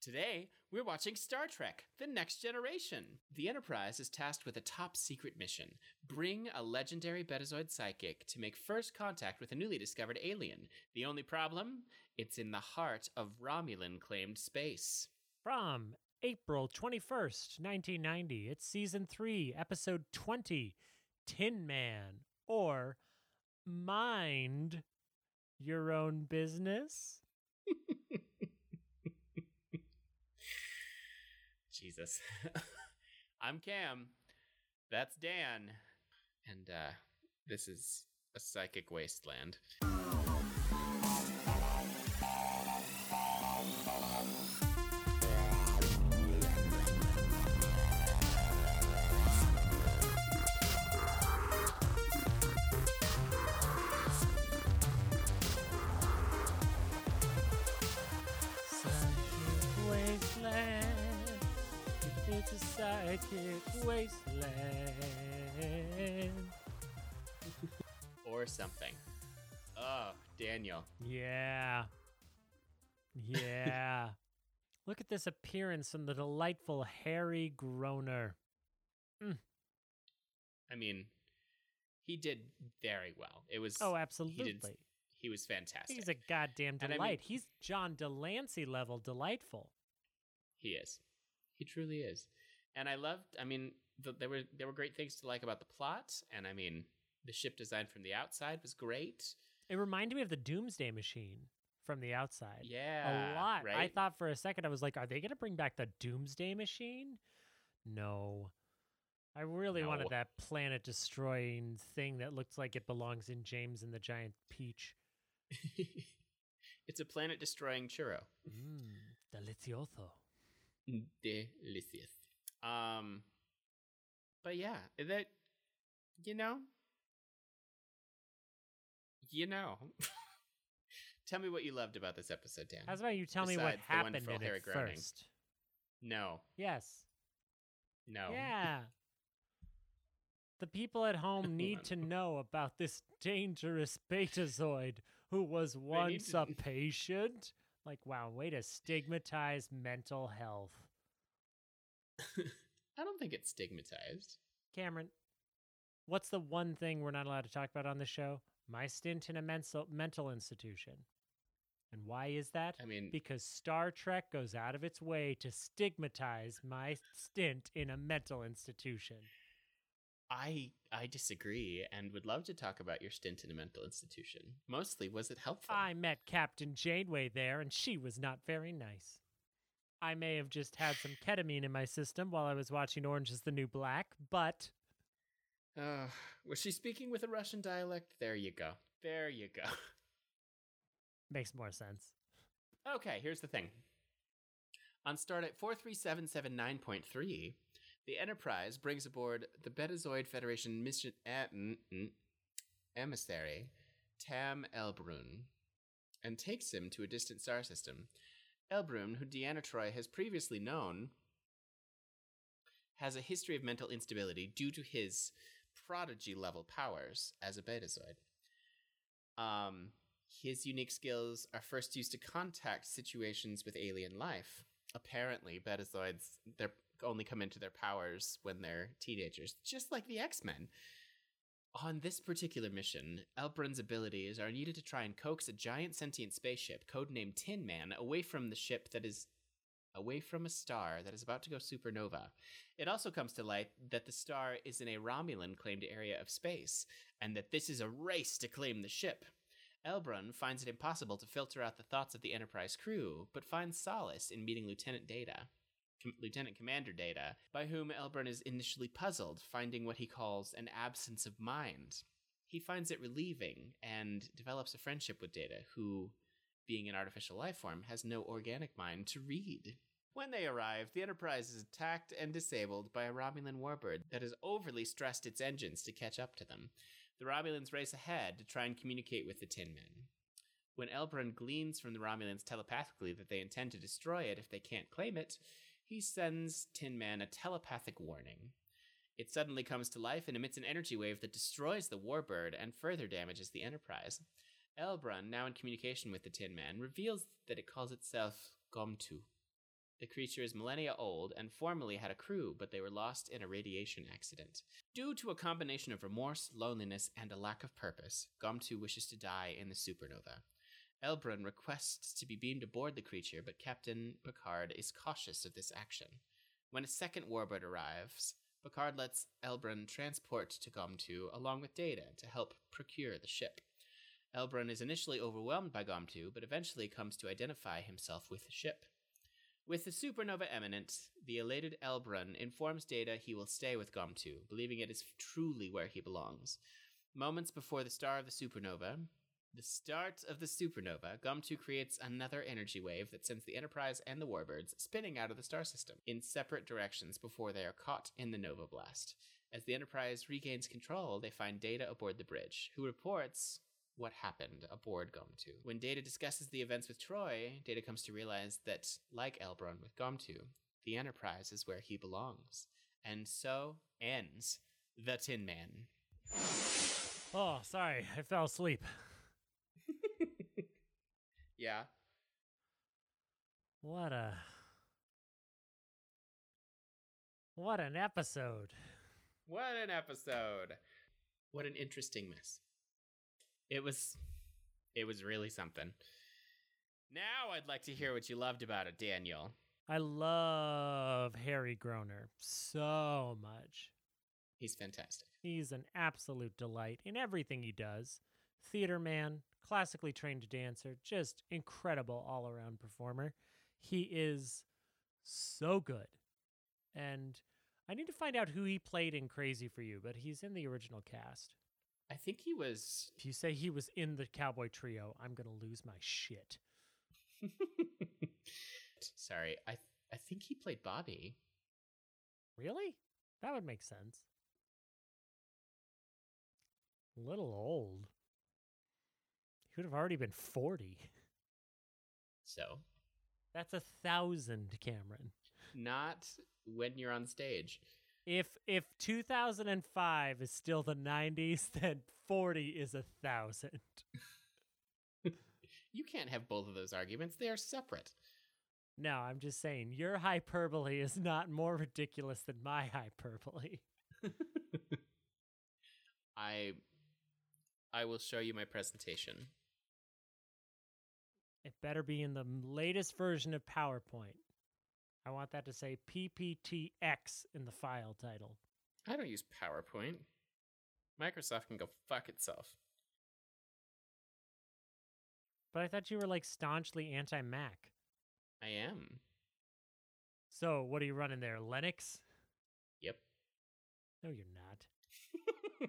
Today, we're watching Star Trek The Next Generation. The Enterprise is tasked with a top secret mission bring a legendary Betazoid psychic to make first contact with a newly discovered alien. The only problem? It's in the heart of Romulan claimed space. From April 21st, 1990, it's season 3, episode 20 Tin Man, or Mind Your Own Business. Jesus. I'm Cam. That's Dan. And uh, this is a psychic wasteland. It's a psychic wasteland. Or something. Oh, Daniel. Yeah. Yeah. Look at this appearance from the delightful Harry Groener. Hmm. I mean, he did very well. It was. Oh, He, absolutely. did, he was fantastic. He's a goddamn And I mean- delight. He's John de Lancie level delightful. He is. He truly is. And I loved. I mean, the, there were there were great things to like about the plot, and I mean, the ship design from the outside was great. It reminded me of the Doomsday Machine from the outside. Yeah, a lot. I thought for a second I was like, are they going to bring back the Doomsday Machine? No. I really No. wanted that planet destroying thing that looks like it belongs in James and the Giant Peach. it's a planet destroying churro. Mmm, delicioso. Delicious. Um, but yeah, that you know, you know. Tell me what you loved about this episode, Dan. How's about you tell me what Besides happened in it Groening. first? no, Yes. no. Yeah. The people at home need to know about this dangerous betazoid who was once a patient. Like, wow, way to stigmatize mental health. I don't think it's stigmatized. Cameron, what's the one thing we're not allowed to talk about on the show? My stint in a mental mental institution. And why is that? I mean, Because Star Trek goes out of its way to stigmatize my stint in a mental institution. I I disagree and would love to talk about your stint in a mental institution. Mostly, was it helpful? I met Captain Janeway there, and she was not very nice. I may have just had some ketamine in my system while I was watching Orange is the New Black, but Uh, was she speaking with a Russian dialect? There you go. There you go. makes more sense. Okay, here's the thing. On Stardate 43779.3, the Enterprise brings aboard the Betazoid Federation mission eh, mm, mm, emissary, Tam Elbrun, and takes him to a distant star system. Elbrun, who Deanna Troi has previously known, has a history of mental instability due to his prodigy level powers as a Betazoid. Um, his unique skills are first used to contact situations with alien life. Apparently, Betazoids they only come into their powers when they're teenagers, just like the X Men. On this particular mission, Elbrun's abilities are needed to try and coax a giant sentient spaceship, codenamed Tin Man, away from the ship that is away from a star that is about to go supernova. It also comes to light that the star is in a Romulan claimed area of space, and that this is a race to claim the ship. Elbrun finds it impossible to filter out the thoughts of the Enterprise crew, but finds solace in meeting Lieutenant Data, Com- Lieutenant Commander Data, by whom Elbrun is initially puzzled, finding what he calls an absence of mind. He finds it relieving and develops a friendship with Data, who, being an artificial life form, has no organic mind to read. When they arrive, the Enterprise is attacked and disabled by a Romulan warbird that has overly stressed its engines to catch up to them. The Romulans race ahead to try and communicate with the Tin Men. When Elbrun gleans from the Romulans telepathically that they intend to destroy it if they can't claim it, he sends Tin Man a telepathic warning. It suddenly comes to life and emits an energy wave that destroys the warbird and further damages the Enterprise. Elbrun, now in communication with the Tin Man, reveals that it calls itself Gomtu. The creature is millennia old and formerly had a crew, but they were lost in a radiation accident. Due to a combination of remorse, loneliness, and a lack of purpose, Gomtu wishes to die in the supernova. Elbrun requests to be beamed aboard the creature, but Captain Picard is cautious of this action. When a second warbird arrives, Picard lets Elbrun transport to Gomtu along with Data to help procure the ship. Elbrun is initially overwhelmed by Gomtu, but eventually comes to identify himself with the ship. With the supernova imminent, the elated Elbrun informs Data he will stay with Gomtu, believing it is truly where he belongs. Moments before the star of the supernova, the start of the supernova, Gomtu creates another energy wave that sends the Enterprise and the Warbirds spinning out of the star system in separate directions before they are caught in the nova blast. As the Enterprise regains control, they find Data aboard the bridge, who reports what happened aboard Gomtu. When Data discusses the events with Troi, Data comes to realize that, like Elbrun with Gomtu, the Enterprise is where he belongs. And so ends The Tin Man. Oh, sorry, I fell asleep. Yeah. What a. What an episode. What an episode. What an interesting mess. It was it was really something. Now I'd like to hear what you loved about it, Daniel. I love Harry Groener so much. He's fantastic. He's an absolute delight in everything he does. Theater man, classically trained dancer, just incredible all around performer. He is so good. And I need to find out who he played in Crazy for You, but he's in the original cast. I think he was If you say he was in the Cowboy Trio, I'm going to lose my shit. Sorry, I th- I think he played Bobby. Really? That would make sense. A little old. He would have already been 40. So, That's a thousand, Cameron. not when you're on stage. If if 2005 is still the 90s, then 40 is a thousand. You can't have both of those arguments. They are separate. No, I'm just saying your hyperbole is not more ridiculous than my hyperbole. I I will show you my presentation. It better be in the latest version of PowerPoint. I want that to say PPTX in the file title. I don't use PowerPoint. Microsoft can go fuck itself. But I thought you were like staunchly anti Mac. I am. So what are you running there? Linux? Yep. No, you're not.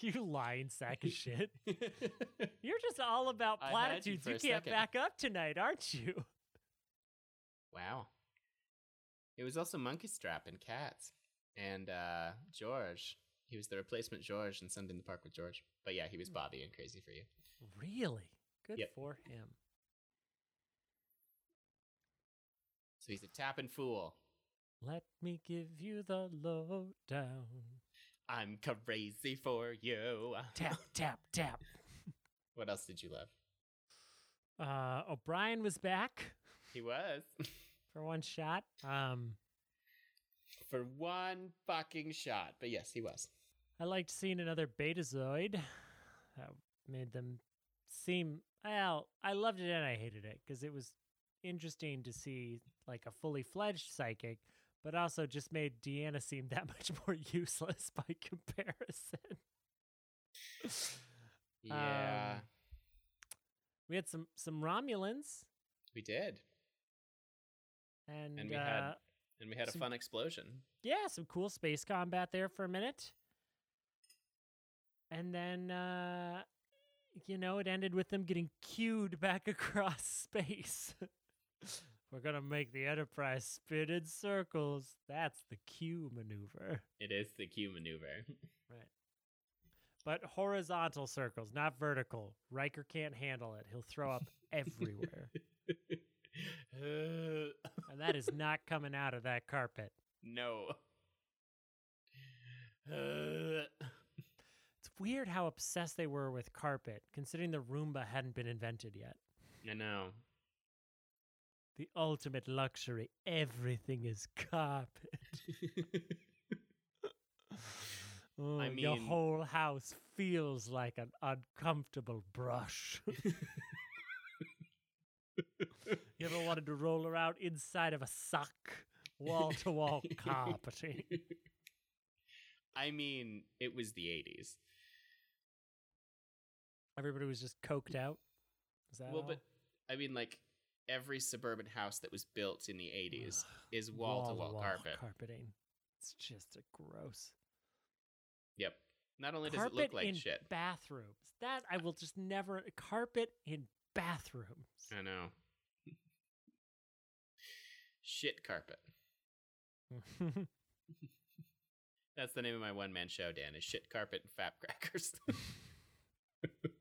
You lying sack of shit. You're just all about had you platitudes. You, can't second. back up tonight, aren't you? wow. It was also Monkey Strap and Cats. And uh George. He was the replacement George in Sunday in the Park with George. But yeah, he was Bobby and Crazy for You. Really? Good Yep. for him. So he's a tapping fool. Let me give you the lowdown. I'm crazy for you. Tap, tap, tap. What else did you love? Uh, O'Brien was back He was. for one shot. Um, For one fucking shot. But yes, he was. I liked seeing another Betazoid. That made them seem well. I loved it and I hated it because it was interesting to see like a fully fledged psychic, but also just made Deanna seem that much more useless by comparison. Yeah. Um, we had some some Romulans we did. and, And we uh, had and we had a fun explosion. yeah, some cool space combat there for a minute. And then, uh, you know, it ended with them getting cued back across space. We're going to make the Enterprise spin in circles. That's the Q maneuver. It is the Q maneuver. Right. But horizontal circles, not vertical. Riker can't handle it. He'll throw up everywhere. And that is not coming out of that carpet. no. It's weird how obsessed they were with carpet, considering the Roomba hadn't been invented yet. I know. The ultimate luxury. Everything is carpet. Oh, your mean- whole house feels like an uncomfortable brush. you ever wanted to roll around inside of a sock? Wall to wall carpeting. I mean, it was the 80s. Everybody was just coked out. Is that Well, all? but I mean, like every suburban house that was built in the 80s is wall to wall carpet. carpeting. It's just a gross. Yep. Not only does carpet it look like in shit. bathrooms. That I will just never carpet in bathrooms. I know. shit carpet. That's the name of my one man show, Dan, is shit carpet and fap crackers.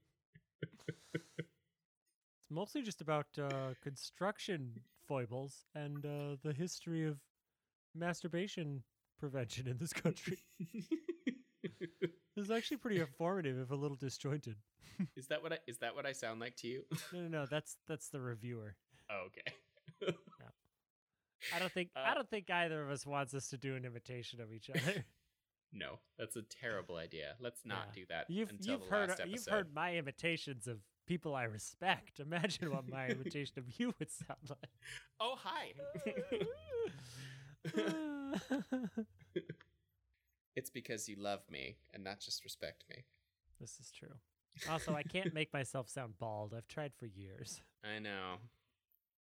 Mostly just about uh, construction foibles and uh, the history of masturbation prevention in this country. It's actually pretty informative, if a little disjointed. is that what I is that what I sound like to you? No, no, no. That's that's the reviewer. oh, okay. I don't think Uh, I don't think either of us wants us to do an imitation of each other. No, that's a terrible idea. Let's not Yeah. do that You've until you've the heard you've heard my imitations of people I respect. Imagine what my imitation of you would sound like. Oh, hi. it's because you love me and not just respect me. this is true. Also, I can't make myself sound bald. I've tried for years. I know.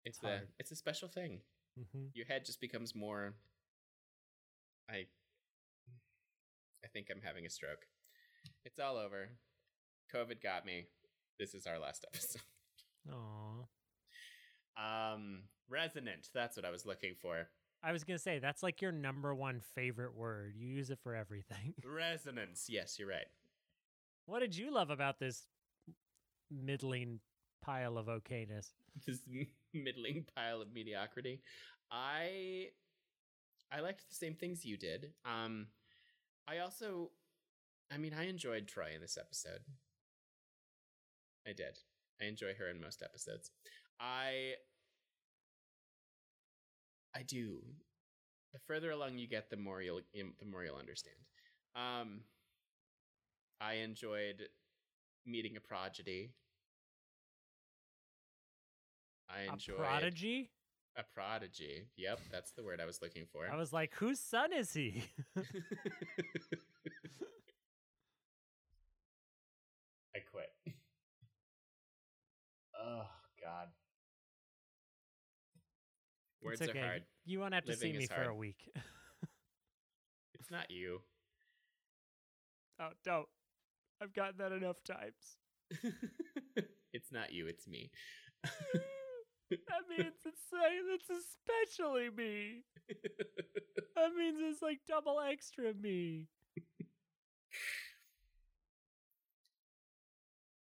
It's, It's a it's a special thing. hmm Your head just becomes more. I. I think I'm having a stroke. It's all over. COVID got me. This is our last episode. Aww. Um, resonant. That's what I was looking for. I was gonna say that's like your number one favorite word. You use it for everything. Resonance. Yes, you're right. what did you love about this middling pile of okayness? this middling pile of mediocrity. I I liked the same things you did. Um I also I mean I enjoyed Troi in this episode. I did. I enjoy her in most episodes. I I do. The further along you get, the more you'll the more you'll understand. Um I enjoyed meeting a prodigy. I enjoyed A prodigy? A prodigy. Yep, that's the word I was looking for. I was like, whose son is he? I quit. Oh God. Words it's okay. are hard. You won't have to see me for a week. It's not you. oh, don't. I've gotten that enough times. it's not you. It's me. That means it's like, it's especially me. That means it's like double extra me.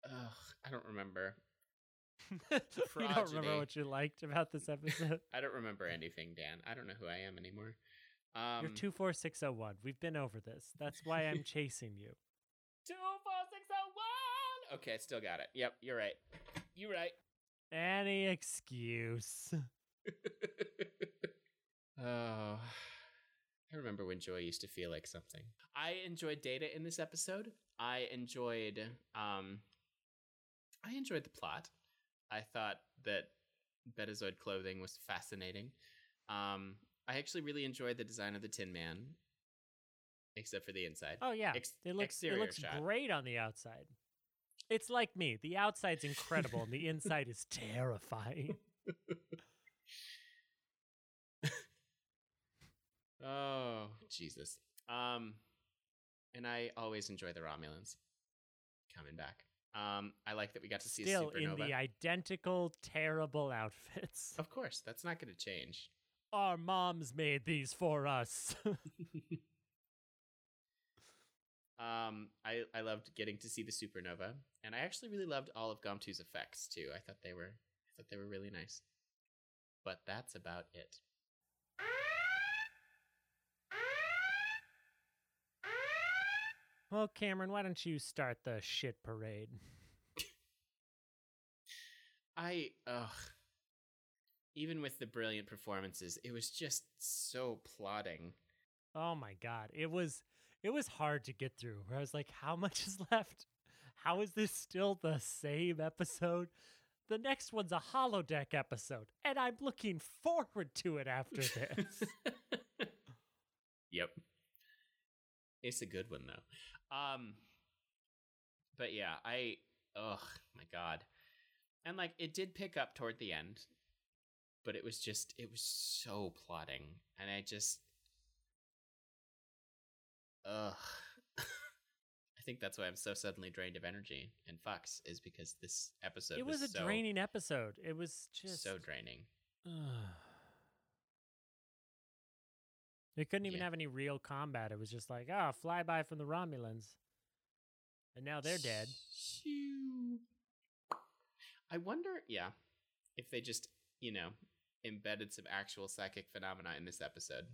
Ugh, I don't remember. you don't remember what you liked about this episode? I don't remember anything, Dan. I don't know who I am anymore. Um, You're two four six zero one. We've been over this. That's why I'm chasing you. two four six oh one. Okay, still got it. Yep, you're right. You're right. Any excuse. oh, I remember when joy used to feel like something. I enjoyed Data in this episode. I enjoyed, um, I enjoyed the plot. I thought that Betazoid clothing was fascinating. Um, I actually really enjoyed the design of the Tin Man, except for the inside. Oh yeah, Ex- it looks it looks shot. great on the outside. It's like me. The outside's incredible, and the inside is terrifying. Oh, Jesus. Um, and I always enjoy the Romulans coming back. Um, I like that we got to see Still a supernova. in the identical, terrible outfits. of course, that's not going to change. Our moms made these for us. Um, I I loved getting to see the supernova, and I actually really loved all of Gomtu's effects too. I thought they were I thought they were really nice. But that's about it. Well, Cameron, why don't you start the shit parade? I ugh. even with the brilliant performances, it was just so plotting. Oh my god. It was it was hard to get through. Where I was like, how much is left? How is this still the same episode? The next one's a holodeck episode, and I'm looking forward to it after this. yep. It's a good one though. Um but yeah, I oh my god. And like it did pick up toward the end, but it was just it was so plotting and I just ugh. I think that's why I'm so suddenly drained of energy and fucks is because this episode it was, a so, draining episode. It was just so draining. They couldn't even Yeah. have any real combat. It was just like, ah, flyby from the Romulans. And now they're dead. Shoo. I wonder, yeah, if they just, you know, embedded some actual psychic phenomena in this episode.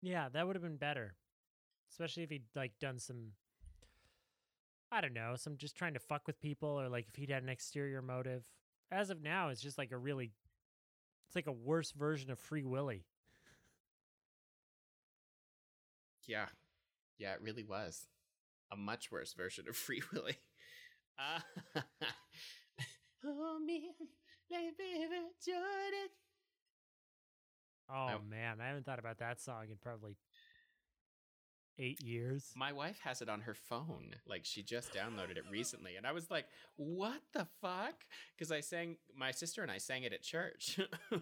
Yeah, that would have been better. Especially if he'd like done some I don't know, some just trying to fuck with people or like if he'd had an exterior motive. As of now, it's just like a really it's like a worse version of Free Willy. Yeah. Yeah, it really was. A much worse version of Free Willy. Uh, oh, man. like baby Jordan. Oh I- man, I haven't thought about that song in probably eight years. My wife has it on her phone. Like she just downloaded it recently. And I was like, what the fuck? Because I sang, my sister and I sang it at church.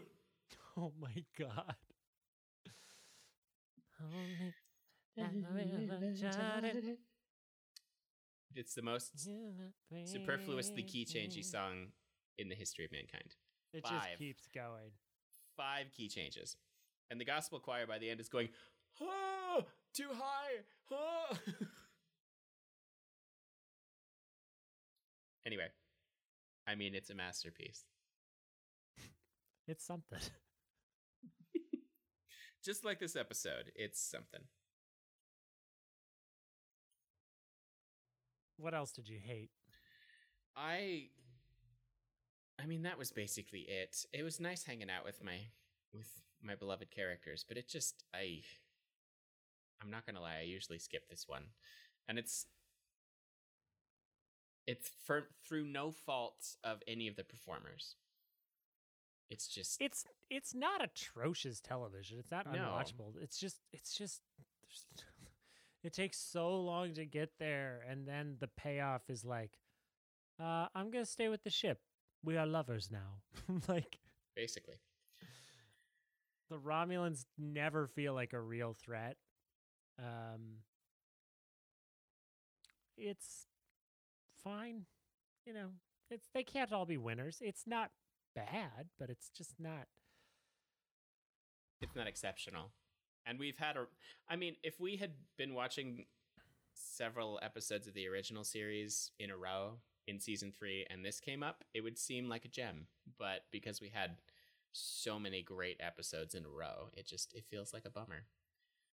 Oh my god. Only that Jordan, it's the most superfluously key changey song in the history of mankind. It Five. just keeps going. Five key changes. And the gospel choir by the end is going, oh, too high. Oh. anyway, I mean, it's a masterpiece. It's something. Just like this episode, it's something. What else did you hate? I I mean that was basically it. It was nice hanging out with my with my beloved characters, but it just I I'm not going to lie, I usually skip this one. And it's it's for through no fault of any of the performers. It's just It's it's not atrocious television. It's not No. unwatchable. It's just it's just there's- it takes so long to get there and then the payoff is like uh I'm going to stay with the ship. We are lovers now. like basically. the Romulans never feel like a real threat. Um, it's fine, you know. It's they can't all be winners. It's not bad, but it's just not. It's not exceptional. And we've had a I mean, if we had been watching several episodes of the original series in a row in season 3 and this came up, it would seem like a gem. But because we had so many great episodes in a row, it just it feels like a bummer.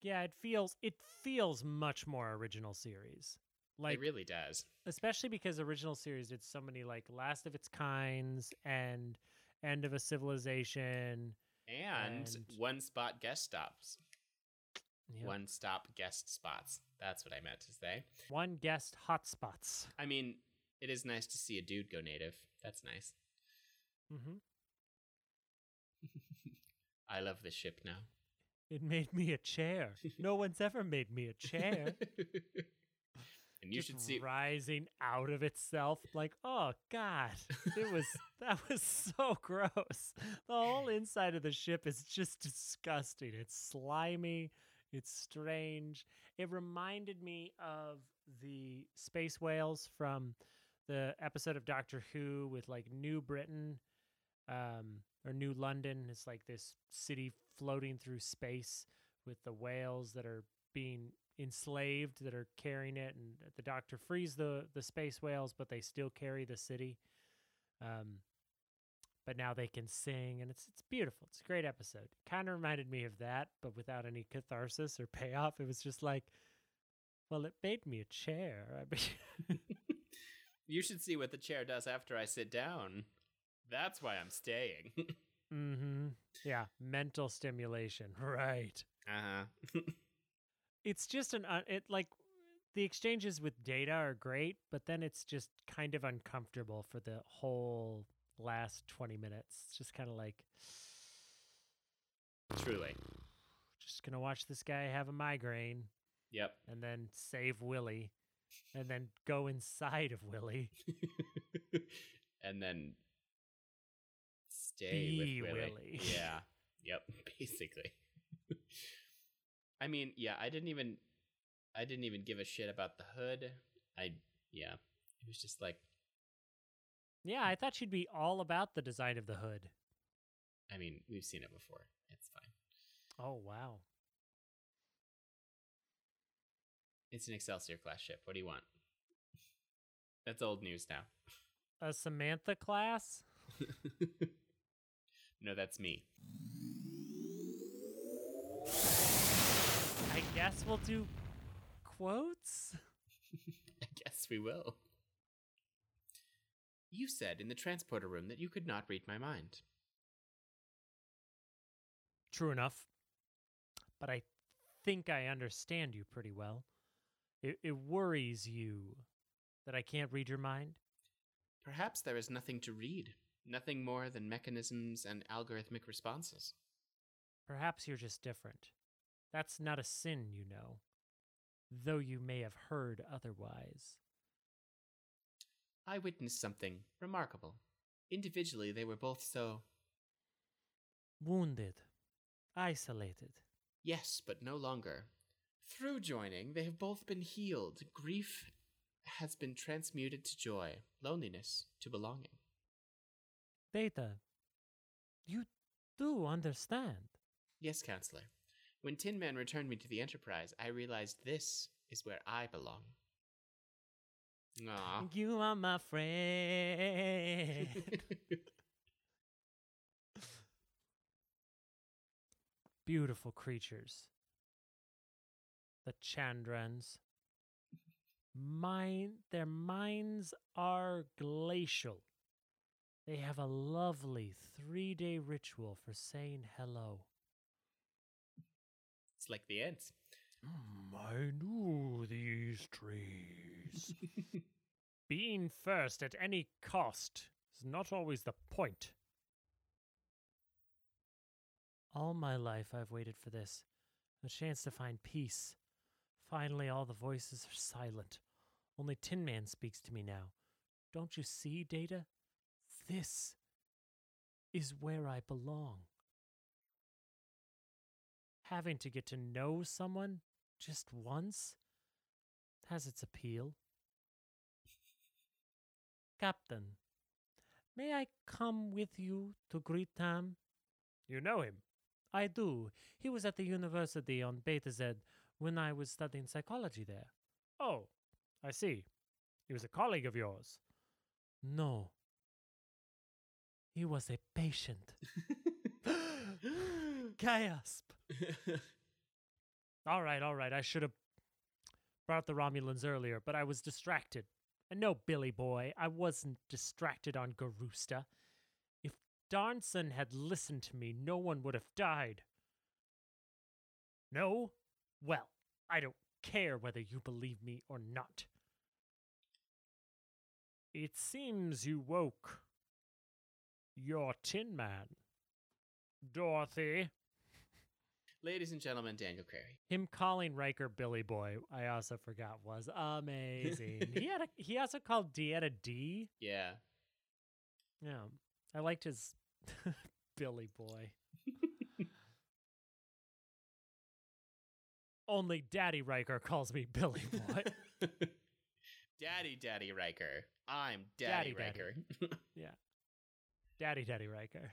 Yeah, it feels it feels much more original series. Like it really does. especially because original series did so many like last of its kinds and end of a civilization. And, And- one spot guest stops. Yep. One stop guest spots. That's what I meant to say. One guest hotspots. I mean, it is nice to see a dude go native. That's nice. hmm I love this ship now. It made me a chair. No one's ever made me a chair. and you Just should see rising out of itself. Like, oh god, it was that was so gross. The whole inside of the ship is just disgusting. It's slimy. It's strange. It reminded me of the space whales from the episode of Doctor Who with like New Britain um, or New London. It's like this city floating through space with the whales that are being enslaved that are carrying it, and the Doctor frees the the space whales, but they still carry the city. Um, but now they can sing, and it's it's beautiful. It's a great episode. Kind of reminded me of that, but without any catharsis or payoff. It was just like, well, it made me a chair. You should see what the chair does after I sit down. That's why I'm staying. Mm-hmm. Yeah, mental stimulation. Right. Uh huh. It's just an uh, it like the exchanges with data are great, but then it's just kind of uncomfortable for the whole last 20 minutes. It's just kind of like Truly. just going to watch this guy have a migraine Yep. and then save Willie and then go inside of Willie. and then stay Be with Willie. Willie. Yeah. Yep. Basically. I mean, yeah, I didn't even I didn't even give a shit about the hood. I yeah. It was just like Yeah, I thought she'd be all about the design of the hood. I mean, we've seen it before. It's fine. Oh, wow. It's an Excelsior class ship. What do you want? That's old news now. A Samantha class? no, that's me. I guess we'll do quotes? I guess we will. You said in the transporter room that you could not read my mind. True enough. But I think I understand you pretty well. It, it worries you that I can't read your mind? Perhaps there is nothing to read, nothing more than mechanisms and algorithmic responses. Perhaps you're just different. That's not a sin, you know, though you may have heard otherwise. I witnessed something remarkable. Individually, they were both so. Wounded, isolated. Yes, but no longer. Through joining, they have both been healed. Grief has been transmuted to joy, loneliness to belonging. Data, you do understand. Yes, Counselor. When Tin Man returned me to the Enterprise, I realized this is where I belong. Aww. You are my friend. Beautiful creatures. The Chandrans. Mine, their minds are glacial. They have a lovely three day ritual for saying hello. it's like the ants. Mm, I knew these trees. Being first at any cost is not always the point. All my life I've waited for this a chance to find peace. Finally, all the voices are silent. Only Tin Man speaks to me now. Don't you see, Data? This is where I belong. Having to get to know someone just once has its appeal. Captain, may I come with you to greet Tam? You know him. I do. He was at the university on Betazed when I was studying psychology there. Oh, I see. He was a colleague of yours. No. He was a patient. Gasp. All right, all right. I should have brought the Romulans earlier, but I was distracted. And no, Billy boy, I wasn't distracted on Ghorusda. If Darnson had listened to me, no one would have died. No? Well, I don't care whether you believe me or not. It seems you woke your Tin Man. Dorothy. Ladies and gentlemen, Daniel Cray. Him calling Riker Billy Boy, I also forgot was amazing. he had a he also called D Deanna D. Yeah. Yeah. I liked his Billy Boy. Only Daddy Riker calls me Billy Boy. Daddy, Daddy Riker. I'm Daddy, Daddy, Daddy. Riker. yeah. Daddy Daddy Riker.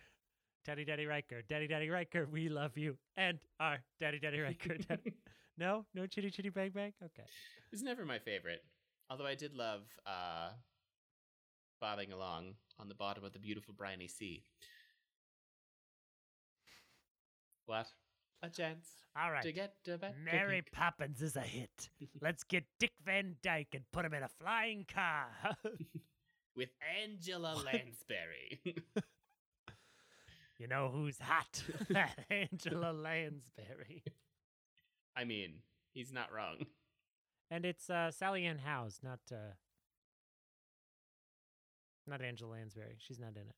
Daddy Daddy Riker. Daddy Daddy Riker, we love you. And our Daddy Daddy Riker. Daddy- no? No chitty chitty bang bang? Okay. it was never my favorite. Although I did love uh, bobbing along on the bottom of the beautiful briny sea. What? A chance All right. to get to back. Mary. Poppins is a hit. Let's get Dick Van Dyke and put him in a flying car. with Angela Lansbury. You know who's hot? that Angela Lansbury. I mean, he's not wrong. And it's uh, Sally Ann Howes, not uh, not Angela Lansbury. She's not in it.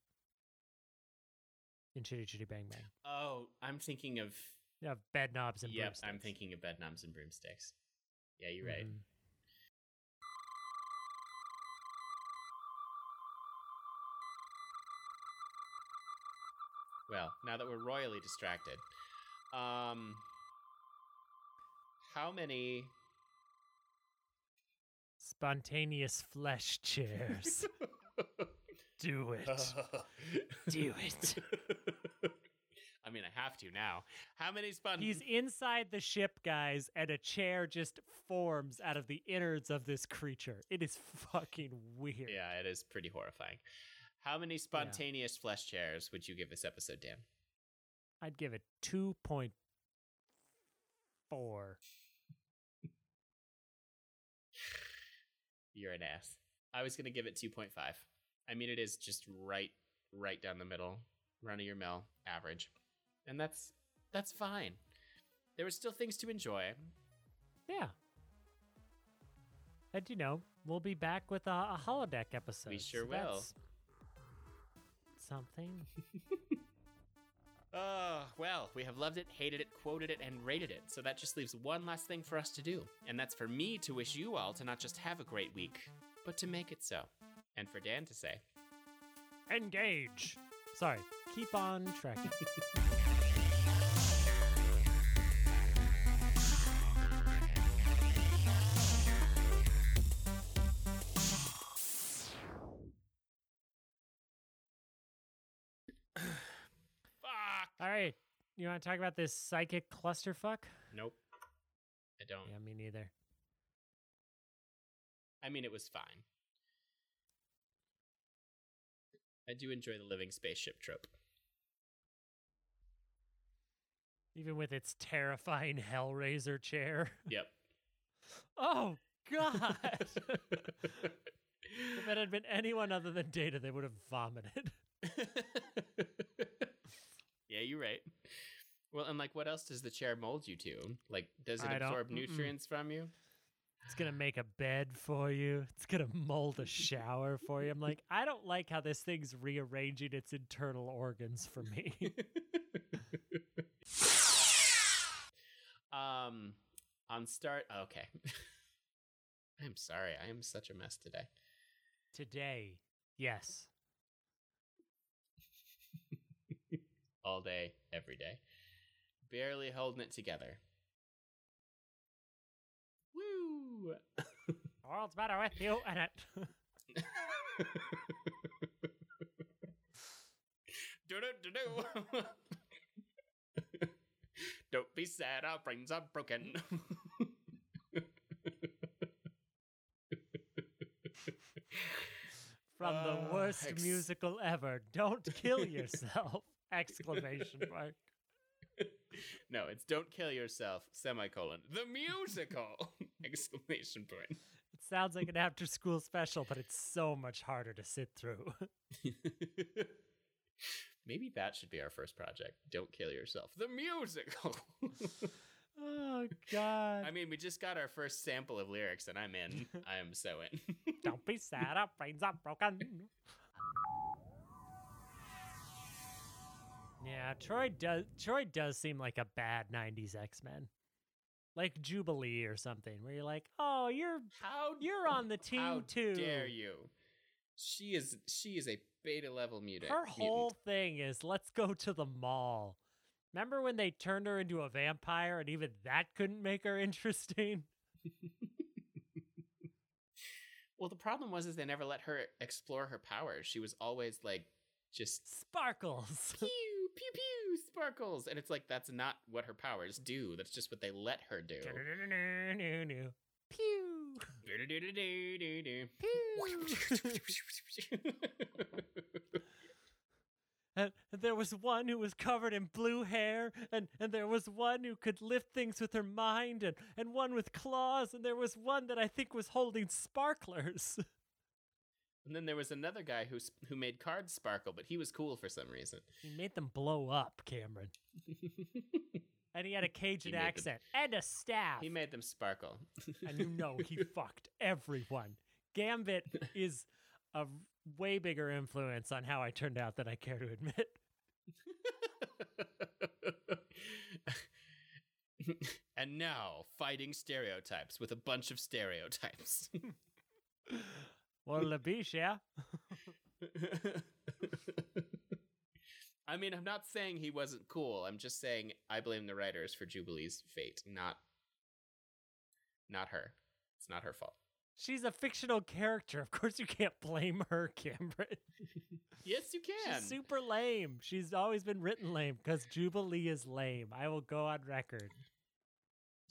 In Chitty Chitty Bang Bang. Oh, I'm thinking of. Yeah, bed knobs and Yep, broomsticks. I'm thinking of bedknobs and broomsticks. Yeah, you're right. Mhm. Well, now that we're royally distracted, um, how many? Spontaneous flesh chairs. Do it. Do it. I mean, I have to now. How many spun? He's inside the ship, guys, and a chair just forms out of the innards of this creature. It is fucking weird. Yeah, it is pretty horrifying. How many spontaneous flesh chairs would you give this episode, Dan? I'd give it 2.4. You're an ass. I was gonna give it two point five. I mean, it is just right, right down the middle, run of your mill, average, and that's that's fine. There were still things to enjoy. Yeah. And you know, we'll be back with a, a holodeck episode. We sure so will. That's Something. Oh, well, we have loved it, hated it, quoted it, and rated it. So that just leaves one last thing for us to do. And that's for me to wish you all to not just have a great week, but to make it so. And for Dan to say, Engage. Sorry. Keep on tracking. want to talk about this psychic clusterfuck? Nope. I don't. Yeah, me neither. I mean, it was fine. I do enjoy the living spaceship trope. Even with its terrifying Hellraiser chair. Yep. Oh, God. if it had been anyone other than Data, they would have vomited. yeah, you're right. Well, and like, what else does the chair mold you to? Like, does it I absorb nutrients from you? It's going to make a bed for you. It's going to mold a shower for you. I'm like, I don't like how this thing's rearranging its internal organs for me. um, on start. Okay. I'm sorry. I am such a mess today. Today, yes. All day, every day. Barely holding it together. Woo! The world's better with you in it. Don't be sad, our brains are broken. From the Uh, worst ex- musical ever. Don't kill yourself! Exclamation mark. No, it's don't kill yourself, semicolon. The musical! Exclamation point. It sounds like an after school special, but it's so much harder to sit through. Maybe that should be our first project. Don't kill yourself. The musical. oh, God. I mean, we just got our first sample of lyrics, and I'm in. I am so in. Don't be sad, our brains are broken. Yeah, Troi does. Troi does seem like a bad '90s X-Men, like Jubilee or something, where you're like, "Oh, you're How you're on the team How too." dare you? She is she is a beta level mutant. Her mutant. whole thing is, "Let's go to the mall." Remember when they turned her into a vampire, and even that couldn't make her interesting? Well, the problem was is they never let her explore her powers. She was always like just Sparkles. pew pew pew sparkles, and it's like that's not what her powers do. That's just what they let her do. Pew. And there was one who was covered in blue hair, and, and there was one who could lift things with her mind, and, and one with claws, and there was one that I think was holding sparklers. And then there was another guy who who made cards sparkle, but he was cool for some reason. He made them blow up, Cameron. And he had a Cajun made them- accent and a staff. he made them sparkle. and you know he fucked everyone. Gambit is a way bigger influence on how I turned out than I care to admit. and now, fighting stereotypes with a bunch of stereotypes. Or La Biche, yeah? I mean, I'm not saying he wasn't cool. I'm just saying I blame the writers for Jubilee's fate, not not her. It's not her fault. She's a fictional character. Of course you can't blame her, Cameron. Yes, you can. She's super lame. She's always been written lame because Jubilee is lame. I will go on record.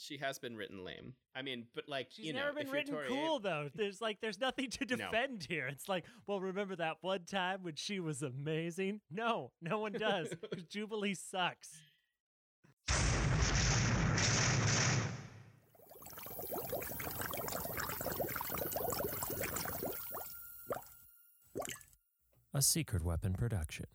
She has been written lame. I mean, but like She's you know, never been if you're written Tori cool Ab- though. There's like there's nothing to No. defend here. It's like, well, remember that one time when she was amazing? No, no one does. 'cause Jubilee sucks. A Secret Weapon production.